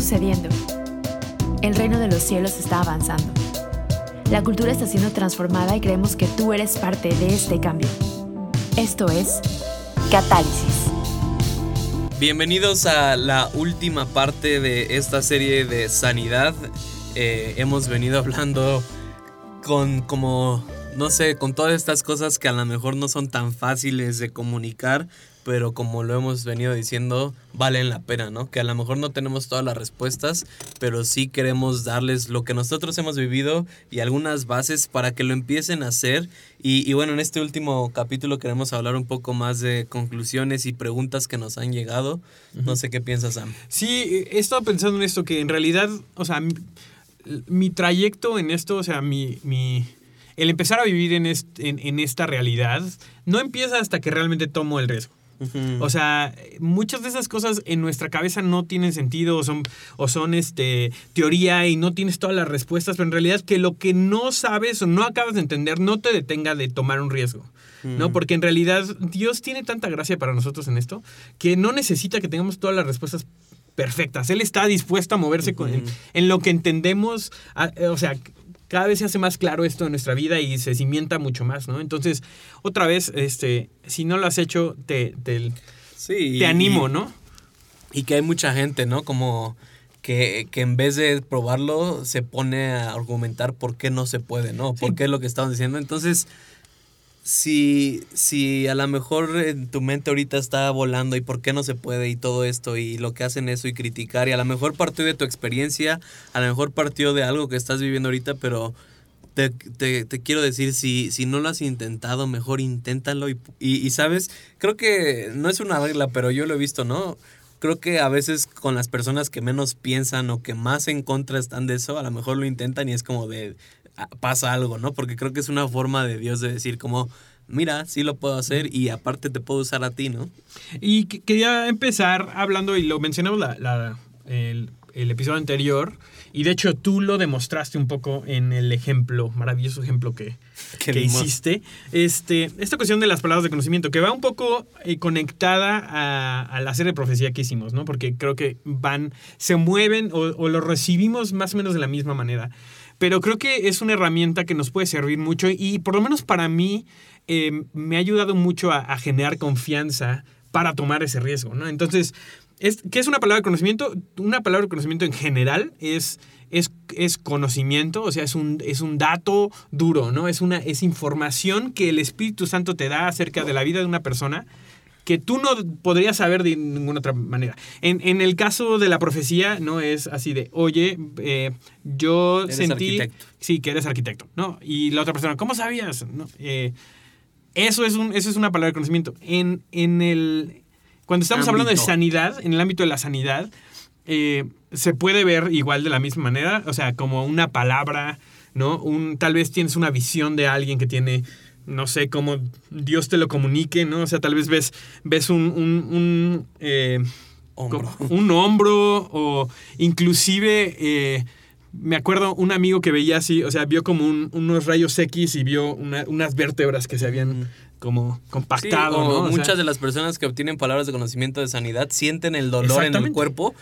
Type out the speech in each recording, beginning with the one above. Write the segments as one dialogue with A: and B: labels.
A: sucediendo? El reino de los cielos está avanzando. La cultura está siendo transformada y creemos que tú eres parte de este cambio. Esto es Catálisis.
B: Bienvenidos a la última parte de esta serie de sanidad. Eh, hemos venido hablando con como, no sé, con todas estas cosas que a lo mejor no son tan fáciles de comunicar, pero como lo hemos venido diciendo, valen la pena, ¿no? Que a lo mejor no tenemos todas las respuestas, pero sí queremos darles lo que nosotros hemos vivido y algunas bases para que lo empiecen a hacer. Y, bueno, en este último capítulo queremos hablar un poco más de conclusiones y preguntas que nos han llegado. No sé qué piensas, Sam.
C: Sí, he estado pensando en esto, que en realidad, o sea, mi, trayecto en esto, o sea, mi, mi el empezar a vivir en, en esta realidad, no empieza hasta que realmente tomo el riesgo. O sea, muchas de esas cosas en nuestra cabeza no tienen sentido o son, o son este, teoría y no tienes todas las respuestas, pero en realidad que lo que no sabes o no acabas de entender no te detenga de tomar un riesgo. ¿no? Porque en realidad Dios tiene tanta gracia para nosotros en esto que no necesita que tengamos todas las respuestas perfectas. Él está dispuesto a moverse con, en, lo que entendemos, o sea, cada vez se hace más claro esto en nuestra vida y se cimienta mucho más, ¿no? Entonces, otra vez, este, si no lo has hecho, te, te, te animo, ¿no?
B: Y que hay mucha gente, ¿no? Como que, que, en vez de probarlo, se pone a argumentar por qué no se puede, ¿no? Por qué es lo que estaban diciendo. Entonces, si, si a lo mejor en tu mente ahorita está volando y por qué no se puede y todo esto y lo que hacen eso y criticar y a lo mejor partió de tu experiencia, a lo mejor partió de algo que estás viviendo ahorita, pero te, quiero decir, si, si no lo has intentado, mejor inténtalo y, y, sabes, creo que no es una regla, pero yo lo he visto, ¿no? Creo que a veces con las personas que menos piensan o que más en contra están de eso, a lo mejor lo intentan y es como de, pasa algo, ¿no? Porque creo que es una forma de Dios de decir como, mira, sí lo puedo hacer y aparte te puedo usar a ti, ¿no?
C: Y quería empezar hablando, y lo mencionamos la, el, episodio anterior, y de hecho tú lo demostraste un poco en el ejemplo, maravilloso ejemplo que, que hiciste. Este, esta cuestión de las palabras de conocimiento, que va un poco eh, conectada a, la serie de profecía que hicimos, ¿no? Porque creo que van, se mueven o, o lo recibimos más o menos de la misma manera pero creo que es una herramienta que nos puede servir mucho y por lo menos para mí em, me ha ayudado mucho a, generar confianza para tomar ese riesgo, ¿no? Entonces, ¿qué es una palabra de conocimiento? Una palabra de conocimiento en general es, es, es conocimiento, o sea, es un, es un dato duro, ¿no? Es, una, es información que el Espíritu Santo te da acerca de la vida de una persona que tú no podrías saber de ninguna otra manera. En, el caso de la profecía, no es así de, oye, eh, yo
B: eres
C: sentí...
B: Arquitecto.
C: Sí, que eres arquitecto, ¿no? Y la otra persona, ¿cómo sabías? Eh, eso, es un, eso es una palabra de conocimiento. En, en el... Cuando estamos hablando de sanidad, en el ámbito de la sanidad, eh, se puede ver igual de la misma manera, o sea, como una palabra, ¿no? Un, tal vez tienes una visión de alguien que tiene no sé cómo Dios te lo comunique, ¿no? O sea, tal vez ves, ves un, un, eh,
B: hombro.
C: un hombro o inclusive... Eh, me acuerdo un amigo que veía así, o sea, vio como unos rayos X y vio unas vértebras que se habían como compactado. ¿no?
B: muchas de las personas que obtienen palabras de conocimiento de sanidad sienten el dolor en el cuerpo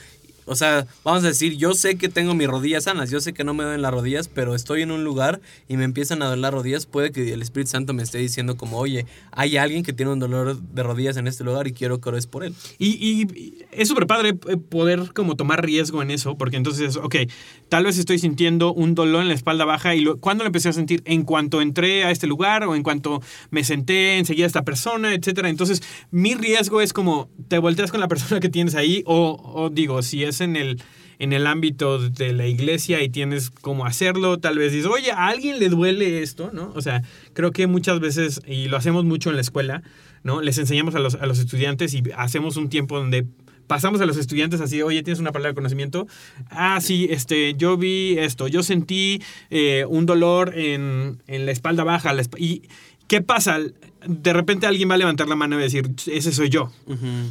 B: o sea, vamos a decir, yo sé que tengo mis rodillas sanas, yo sé que no me duelen las rodillas, pero estoy en un lugar y me empiezan a doler las rodillas, puede que el Espíritu Santo me esté diciendo como, oye, hay alguien que tiene un dolor de rodillas en este lugar y quiero que ores por él.
C: Y, es súper padre eh, poder como tomar riesgo en eso, porque entonces, ok, tal vez estoy sintiendo un dolor en la espalda baja y lo, ¿cuándo lo empecé a sentir? En cuanto entré a este lugar o en cuanto me senté enseguida a esta persona, etcétera. Entonces, mi riesgo es como, te volteas con la persona que tienes ahí o, o digo, si es en el, en el ámbito de la iglesia y tienes cómo hacerlo, tal vez dices, oye, a alguien le duele esto, ¿no? O sea, creo que muchas veces, y lo hacemos mucho en la escuela, ¿no? Les enseñamos a los, a los estudiantes y hacemos un tiempo donde pasamos a los estudiantes así, oye, ¿tienes una palabra de conocimiento? Ah, sí, este, yo vi esto, yo sentí eh, un dolor en, en, la espalda baja. y, ¿qué pasa? de repente alguien va a levantar la mano y va a decir, ese soy yo.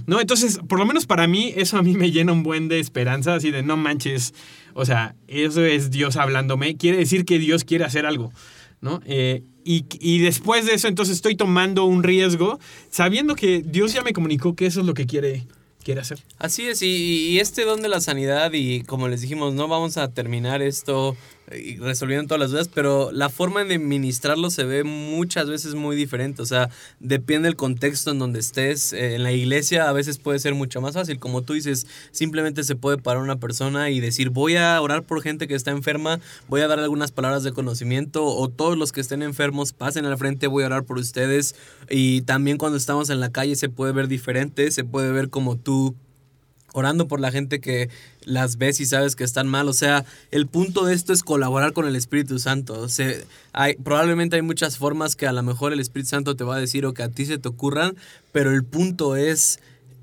C: ¿No? Entonces, por lo menos para mí, eso a mí me llena un buen de esperanza, así de no manches. O sea, eso es Dios hablándome. Quiere decir que Dios quiere hacer algo. ¿No? Eh, y, y, después de eso, entonces estoy tomando un riesgo, sabiendo que Dios ya me comunicó que eso es lo que quiere quiere hacer.
B: Así es, y, y este don de la sanidad, y como les dijimos, no vamos a terminar esto y resolviendo todas las dudas, pero la forma de ministrarlo se ve muchas veces muy diferente. O sea, depende del contexto en donde estés. Eh, en la iglesia a veces puede ser mucho más fácil. Como tú dices, simplemente se puede parar una persona y decir, voy a orar por gente que está enferma, voy a dar algunas palabras de conocimiento, o todos los que estén enfermos pasen al frente, voy a orar por ustedes. Y también cuando estamos en la calle se puede ver diferente, se puede ver como tú orando por la gente que las ves y sabes que están mal. O sea, el punto de esto es colaborar con el Espíritu Santo. O sea, hay, probablemente hay muchas formas que a lo mejor el Espíritu Santo te va a decir o que a ti se te ocurran, pero el punto es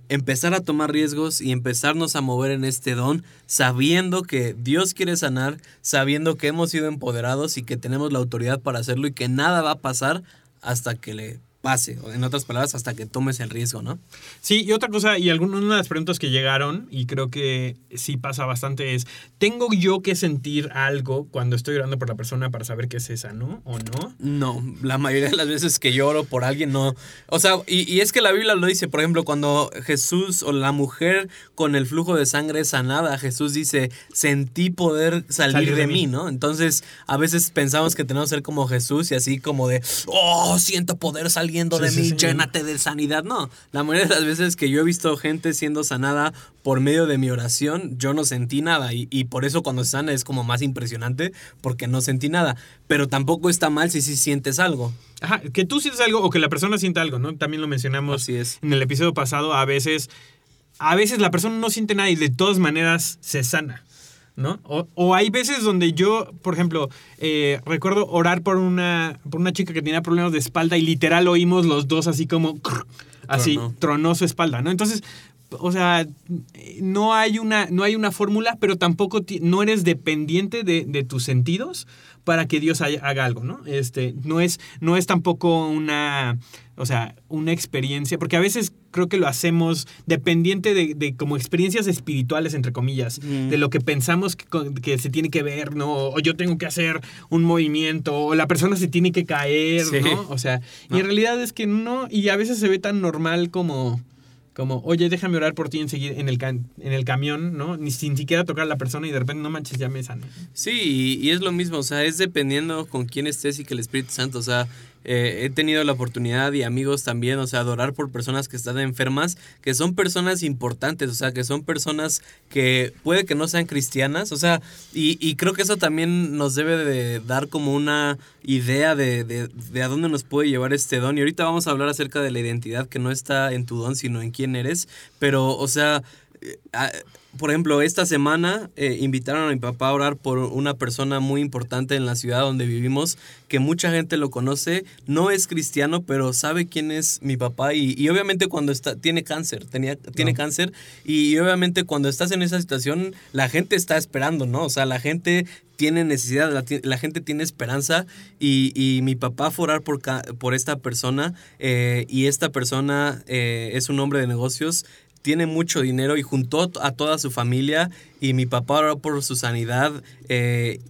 B: empezar a tomar riesgos y empezarnos a mover en este don, sabiendo que Dios quiere sanar, sabiendo que hemos sido empoderados y que tenemos la autoridad para hacerlo y que nada va a pasar hasta que le pase, o en otras palabras, hasta que tomes el riesgo, ¿no?
C: Sí, y otra cosa, y alguna de las preguntas que llegaron, y creo que sí pasa bastante, es, ¿tengo yo que sentir algo cuando estoy orando por la persona para saber que es esa, ¿no? ¿O no?
B: No, la mayoría de las veces que yo oro por alguien, no. O sea, y, y es que la Biblia lo dice, por ejemplo, cuando Jesús o la mujer con el flujo de sangre es sanada, Jesús dice, sentí poder salir,
C: Salir
B: de,
C: de
B: mí,
C: mí.
B: ¿no? Entonces, a veces pensamos que tenemos que ser como Jesús y así como de, oh, siento poder saliendo
C: Sí,
B: de
C: sí,
B: mí,
C: sí.
B: llénate de sanidad. No, la mayoría de las veces que yo he visto gente siendo sanada por medio de mi oración, yo no sentí nada y, y por eso cuando se sana es como más impresionante porque no sentí nada. Pero tampoco está mal si sí sientes algo.
C: Ajá, que tú sientes algo o que la persona sienta algo, ¿no? También lo mencionamos
B: Así es.
C: en el episodio pasado, a veces, a veces la persona no siente nada y de todas maneras se sana. ¿No? O, o hay veces donde yo, por ejemplo, eh, recuerdo orar por una, por una chica que tenía problemas de espalda y literal oímos los dos así como, así,
B: Tronó.
C: tronó su espalda, ¿no? Entonces, o sea, no hay una, no hay una fórmula, pero tampoco ti- no eres dependiente de, de tus sentidos para que Dios haya- haga algo, ¿no? Este, no es, no es tampoco una, o sea, una experiencia, porque a veces creo que lo hacemos dependiente de, de como experiencias espirituales, entre comillas,
B: Mm.
C: de lo que pensamos que, que se tiene que ver, ¿no? O yo tengo que hacer un movimiento, o la persona se tiene que caer,
B: Sí.
C: ¿no? O sea, y en realidad es que no, y a veces se ve tan normal como como, oye, déjame orar por ti en el, en el camión, ¿no? Ni sin siquiera tocar a la persona y de repente, no manches, ya me sané.
B: Sí, y, y es lo mismo, o sea, es dependiendo con quién estés y que el Espíritu Santo, o sea, eh, he tenido la oportunidad y amigos también, o sea, adorar por personas que están enfermas, que son personas importantes, o sea, que son personas que puede que no sean cristianas, o sea, y, y creo que eso también nos debe de dar como una idea de, de, de a dónde nos puede llevar este don. Y ahorita vamos a hablar acerca de la identidad que no está en tu don, sino en quién eres, pero, o sea, eh, por ejemplo, esta semana eh, invitaron a mi papá a orar por una persona muy importante en la ciudad donde vivimos, que mucha gente lo conoce, no es cristiano, pero sabe quién es mi papá y, y obviamente cuando está, tiene cáncer, tenía, tiene
C: No.
B: cáncer y, y obviamente cuando estás en esa situación, la gente está esperando, ¿no? O sea, la gente tiene necesidad, la, la gente tiene esperanza y, y mi papá fue a orar por, ca- por esta persona eh, y esta persona eh, es un hombre de negocios tiene mucho dinero y juntó a toda su familia y mi papá oró por su sanidad eh,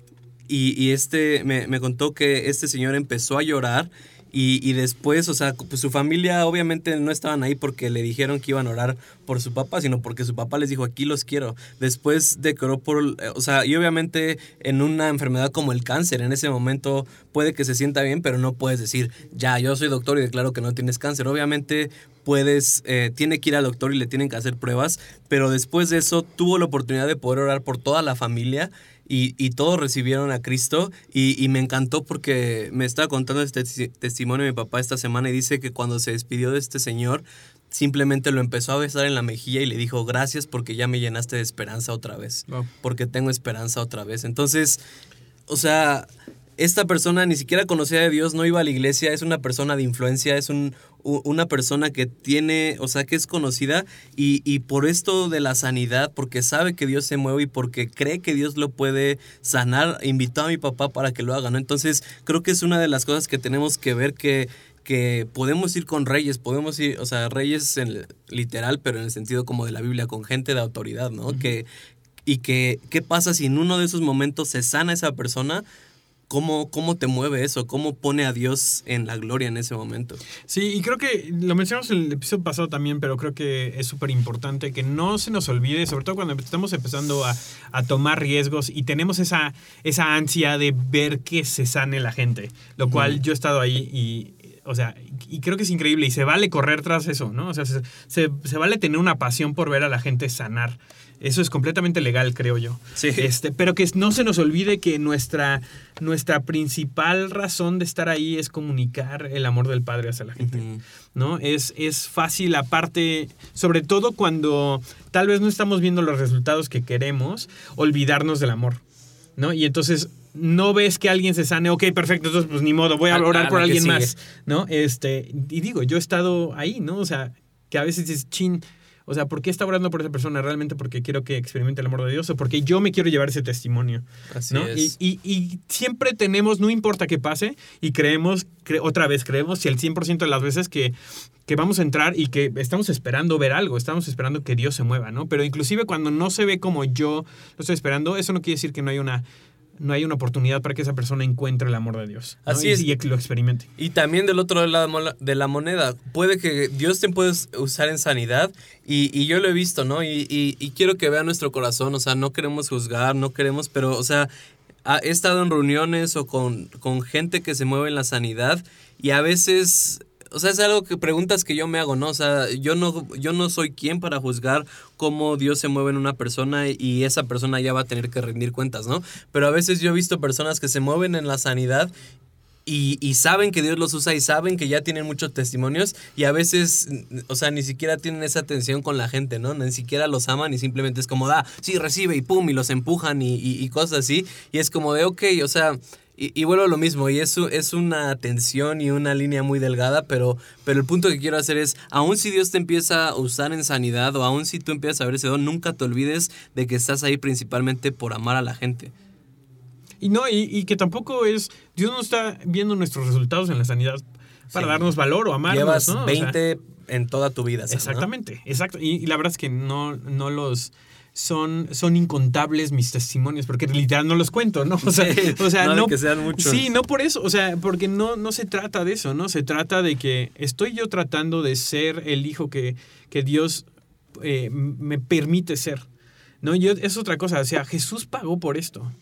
B: y, y este me, me contó que este señor empezó a llorar y, y después, o sea, pues su familia obviamente no estaban ahí porque le dijeron que iban a orar por su papá, sino porque su papá les dijo, aquí los quiero. Después de que oró por, eh, o sea, y obviamente en una enfermedad como el cáncer, en ese momento puede que se sienta bien, pero no puedes decir, ya, yo soy doctor y declaro que no tienes cáncer. Obviamente puedes, eh, tiene que ir al doctor y le tienen que hacer pruebas, pero después de eso tuvo la oportunidad de poder orar por toda la familia y, y todos recibieron a Cristo y, y me encantó porque me estaba contando este testi- testimonio de mi papá esta semana y dice que cuando se despidió de este señor, simplemente lo empezó a besar en la mejilla y le dijo, gracias porque ya me llenaste de esperanza otra vez,
C: Wow.
B: porque tengo esperanza otra vez. Entonces, o sea, esta persona ni siquiera conocía de Dios, no iba a la iglesia, es una persona de influencia, es un, una persona que tiene, o sea, que es conocida y, y por esto de la sanidad, porque sabe que Dios se mueve y porque cree que Dios lo puede sanar, invitó a mi papá para que lo haga, ¿no? Entonces, creo que es una de las cosas que tenemos que ver que que podemos ir con reyes, podemos ir, o sea, reyes en literal, pero en el sentido como de la Biblia, con gente de autoridad, ¿no? Que, y que, ¿qué pasa si en uno de esos momentos se sana esa persona? ¿Cómo, ¿cómo te mueve eso? ¿Cómo pone a Dios en la gloria en ese momento?
C: Sí, y creo que lo mencionamos en el episodio pasado también, pero creo que es súper importante que no se nos olvide, sobre todo cuando estamos empezando a, a, tomar riesgos y tenemos esa, esa ansia de ver que se sane la gente, lo cual yo he estado ahí y o sea, y creo que es increíble y se vale correr tras eso, ¿no? O sea, se, se, vale tener una pasión por ver a la gente sanar. Eso es completamente legal, creo yo.
B: Sí.
C: Este, pero que no se nos olvide que nuestra, nuestra principal razón de estar ahí es comunicar el amor del Padre hacia la gente. ¿No? Es, es fácil, aparte, sobre todo cuando tal vez no estamos viendo los resultados que queremos, olvidarnos del amor. ¿No? Y entonces no ves que alguien se sane, ok, perfecto, entonces pues ni modo, voy a orar por alguien más, ¿no? Este, y digo, yo he estado ahí, ¿no? O sea, que a veces es chin, o sea, ¿por qué está orando por esa persona? ¿Realmente porque quiero que experimente el amor de Dios o porque yo me quiero llevar ese testimonio?
B: Así
C: ¿no?
B: es.
C: Y, y, siempre tenemos, no importa qué pase, y creemos, otra vez creemos, si el 100% de las veces que, que vamos a entrar y que estamos esperando ver algo, estamos esperando que Dios se mueva, ¿no? Pero inclusive cuando no se ve como yo lo estoy esperando, eso no quiere decir que no hay una no hay una oportunidad para que esa persona encuentre el amor de Dios.
B: Así
C: y,
B: es.
C: Y lo experimente.
B: Y también del otro lado de la moneda, puede que Dios te puede usar en sanidad y, y yo lo he visto, ¿no? Y, y, quiero que vea nuestro corazón, o sea, no queremos juzgar, no queremos, pero, o sea, he estado en reuniones o con, con gente que se mueve en la sanidad y a veces o sea, es algo que preguntas que yo me hago, ¿no? O sea, yo no, yo no soy quien para juzgar cómo Dios se mueve en una persona y esa persona ya va a tener que rendir cuentas, ¿no? Pero a veces yo he visto personas que se mueven en la sanidad y, y, saben que Dios los usa y saben que ya tienen muchos testimonios y a veces, o sea, ni siquiera tienen esa atención con la gente, ¿no? Ni siquiera los aman y simplemente es como, da, sí, recibe y pum, y los empujan y, y, y cosas así. Y es como de, ok, o sea, y, vuelvo a lo mismo, y eso es una tensión y una línea muy delgada, pero, pero el punto que quiero hacer es, aun si Dios te empieza a usar en sanidad o aun si tú empiezas a ver ese don, nunca te olvides de que estás ahí principalmente por amar a la gente.
C: Y no, y, que tampoco es, Dios no está viendo nuestros resultados en la sanidad para darnos valor o amarnos.
B: Llevas 20 en toda tu vida.
C: Exactamente, exacto. Y, y, la verdad es que no, no los son, son incontables mis testimonios, porque literal no los cuento, ¿no? O sea, o sea
B: no, que sean muchos.
C: Sí, no por eso, o sea, porque no, no se trata de eso, ¿no? Se trata de que estoy yo tratando de ser el hijo que, que Dios eh, me permite ser. ¿No? Yo, es otra cosa, o sea, Jesús pagó por esto.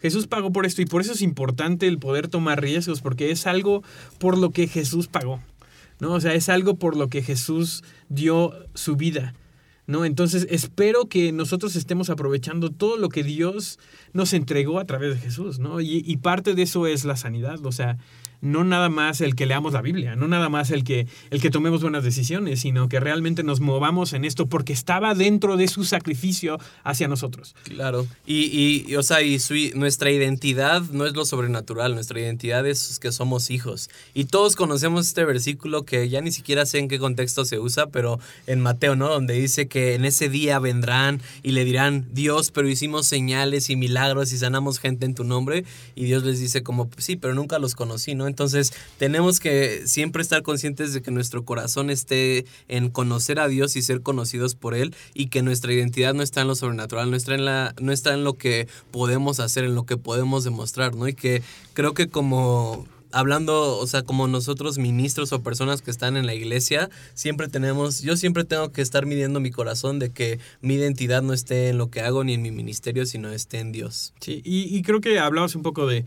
C: Jesús pagó por esto y por eso es importante el poder tomar riesgos, porque es algo por lo que Jesús pagó. ¿no? O sea, es algo por lo que Jesús dio su vida. ¿No? Entonces espero que nosotros estemos aprovechando todo lo que Dios nos entregó a través de Jesús, ¿no? Y, y parte de eso es la sanidad, o sea, no nada más el que leamos la Biblia, no nada más el que, el que tomemos buenas decisiones, sino que realmente nos movamos en esto porque estaba dentro de su sacrificio hacia nosotros.
B: Claro. Y, y o sea, y nuestra identidad no es lo sobrenatural, nuestra identidad es que somos hijos. Y todos conocemos este versículo que ya ni siquiera sé en qué contexto se usa, pero en Mateo, ¿no? Donde dice que en ese día vendrán y le dirán, Dios, pero hicimos señales y milagros y sanamos gente en tu nombre. Y Dios les dice como, sí, pero nunca los conocí, ¿no? Entonces tenemos que siempre estar conscientes de que nuestro corazón esté en conocer a Dios y ser conocidos por Él y que nuestra identidad no está en lo sobrenatural, no está en, la, no está en lo que podemos hacer, en lo que podemos demostrar, ¿no? Y que creo que como hablando, o sea, como nosotros ministros o personas que están en la iglesia, siempre tenemos, yo siempre tengo que estar midiendo mi corazón de que mi identidad no esté en lo que hago ni en mi ministerio, sino esté en Dios.
C: Sí, y, y creo que hablabas un poco de,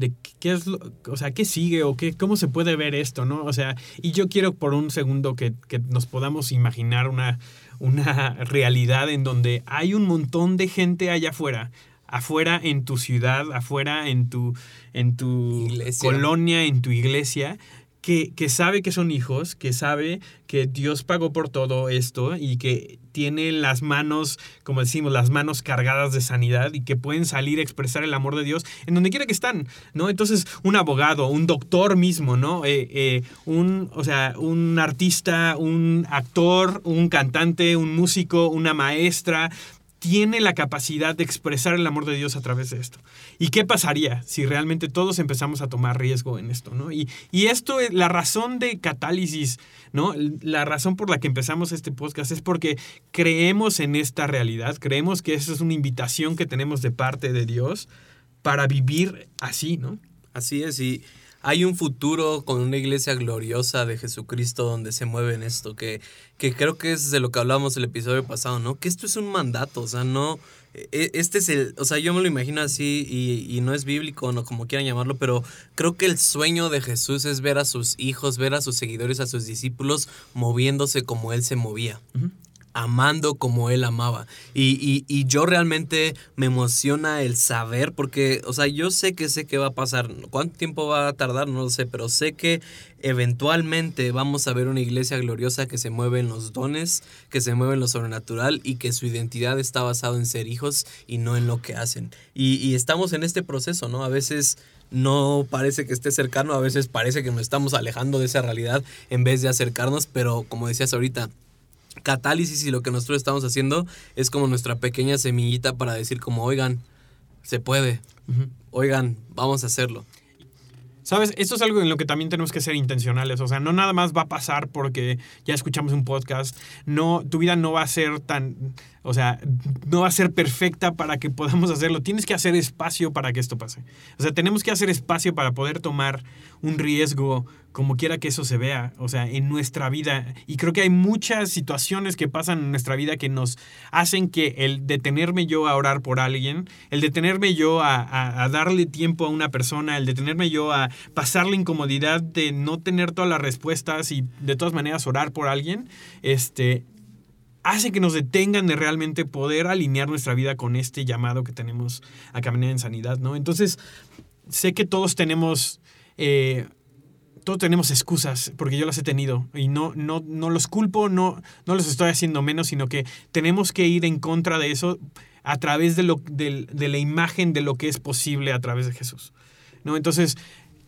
C: de qué es lo, o sea, qué sigue o qué, cómo se puede ver esto, ¿no? O sea, y yo quiero por un segundo que, que nos podamos imaginar una, una realidad en donde hay un montón de gente allá afuera, afuera en tu ciudad, afuera en tu, en tu colonia, en tu iglesia, que, que, sabe que son hijos, que sabe que Dios pagó por todo esto y que tiene las manos, como decimos, las manos cargadas de sanidad y que pueden salir a expresar el amor de Dios en donde quiera que están, ¿no? Entonces, un abogado, un doctor mismo, ¿no? Eh, eh, un, o sea, un artista, un actor, un cantante, un músico, una maestra, tiene la capacidad de expresar el amor de Dios a través de esto. ¿Y qué pasaría si realmente todos empezamos a tomar riesgo en esto? ¿no? Y, y esto, la razón de catálisis, ¿no? la razón por la que empezamos este podcast es porque creemos en esta realidad, creemos que esa es una invitación que tenemos de parte de Dios para vivir así, ¿no?
B: Así es, hay un futuro con una iglesia gloriosa de Jesucristo donde se mueve en esto, que, que creo que es de lo que hablábamos el episodio pasado, ¿no? Que esto es un mandato, o sea, no, e, este es el, o sea, yo me lo imagino así y, y no es bíblico, no como quieran llamarlo, pero creo que el sueño de Jesús es ver a sus hijos, ver a sus seguidores, a sus discípulos moviéndose como Él se movía amando como él amaba. Y, y, yo realmente me emociona el saber, porque, o sea, yo sé que sé que va a pasar. ¿Cuánto tiempo va a tardar? No lo sé, pero sé que eventualmente vamos a ver una iglesia gloriosa que se mueve en los dones, que se mueve en lo sobrenatural y que su identidad está basada en ser hijos y no en lo que hacen. Y, y estamos en este proceso, ¿no? A veces no parece que esté cercano, a veces parece que nos estamos alejando de esa realidad en vez de acercarnos, pero como decías ahorita, catálisis y lo que nosotros estamos haciendo es como nuestra pequeña semillita para decir como, oigan, se puede, oigan, vamos a hacerlo.
C: Sabes, esto es algo en lo que también tenemos que ser intencionales. O sea, no nada más va a pasar porque ya escuchamos un podcast. No, tu vida no va a ser tan, o sea, no va a ser perfecta para que podamos hacerlo. Tienes que hacer espacio para que esto pase. O sea, tenemos que hacer espacio para poder tomar un riesgo como quiera que eso se vea, o sea, en nuestra vida. Y creo que hay muchas situaciones que pasan en nuestra vida que nos hacen que el detenerme yo a orar por alguien, el detenerme yo a, darle tiempo a una persona, el detenerme yo a pasar la incomodidad de no tener todas las respuestas y de todas maneras orar por alguien, este, hace que nos detengan de realmente poder alinear nuestra vida con este llamado que tenemos a caminar en sanidad, ¿no? Entonces, sé que todos tenemos... Eh, todos tenemos excusas, porque yo las he tenido, y no, no, no los culpo, no, no los estoy haciendo menos, sino que tenemos que ir en contra de eso a través de, lo, de, la imagen de lo que es posible a través de Jesús. ¿no? Entonces,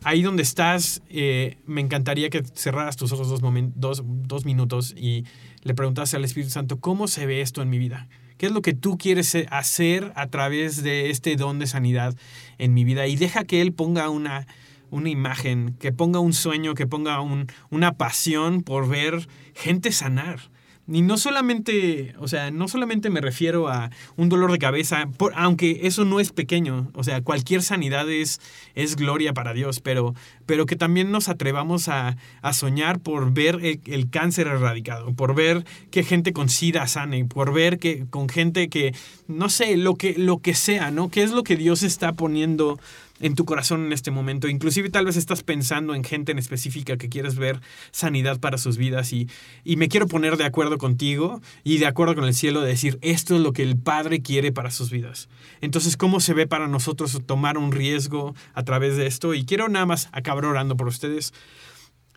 C: ahí donde estás, eh, me encantaría que cerraras tus ojos dos, dos, dos minutos y le preguntas al Espíritu Santo, ¿cómo se ve esto en mi vida? ¿Qué es lo que tú quieres hacer a través de este don de sanidad en mi vida? Y deja que Él ponga una, una imagen, que ponga un sueño, que ponga un, una pasión por ver gente sanar. Y no solamente, o sea, no solamente me refiero a un dolor de cabeza, aunque eso no es pequeño, o sea, cualquier sanidad es, es gloria para Dios, pero, pero que también nos atrevamos a, soñar por ver el, cáncer erradicado, por ver que gente con SIDA sane, por ver que con gente que, no sé, lo que, lo que sea, ¿no? ¿Qué es lo que Dios está poniendo en tu corazón en este momento. Inclusive tal vez estás pensando en gente en específica que quieres ver sanidad para sus vidas y, y me quiero poner de acuerdo contigo y de acuerdo con el cielo de decir esto es lo que el Padre quiere para sus vidas. Entonces, ¿cómo se ve para nosotros tomar un riesgo a través de esto? Y quiero nada más acabar orando por ustedes.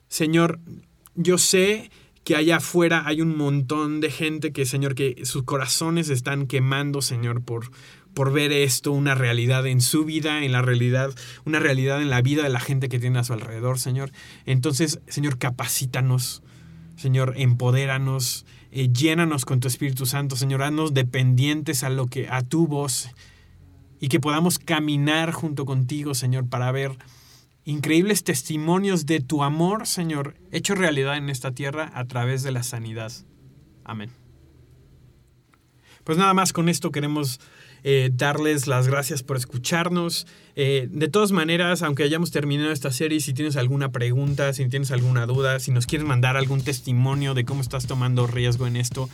C: Señor, yo sé que allá afuera hay un montón de gente que, Señor, que sus corazones están quemando, Señor, por, por ver esto, una realidad en su vida, en la realidad, una realidad en la vida de la gente que tiene a su alrededor, Señor. Entonces, Señor, capacítanos, Señor, empodéranos, eh, llénanos con tu Espíritu Santo, Señor, haznos dependientes a lo que, a tu voz, y que podamos caminar junto contigo, Señor, para ver increíbles testimonios de tu amor, Señor, hecho realidad en esta tierra a través de la sanidad. Amén. Pues nada más con esto queremos eh, darles las gracias por escucharnos. Eh, de todas maneras, aunque hayamos terminado esta serie, si tienes alguna pregunta, si tienes alguna duda, si nos quieres mandar algún testimonio de cómo estás tomando riesgo en esto,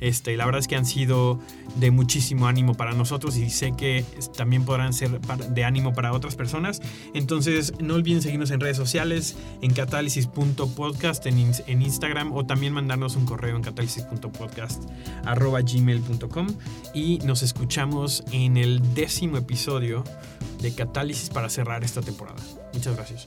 C: este, la verdad es que han sido de muchísimo ánimo para nosotros y sé que también podrán ser de ánimo para otras personas. Entonces, no olviden seguirnos en redes sociales, en catálisis.podcast en, en Instagram o también mandarnos un correo en catálisis.podcast.gmail.com y nos escuchamos en el décimo episodio de Catálisis para cerrar esta temporada. Muchas gracias.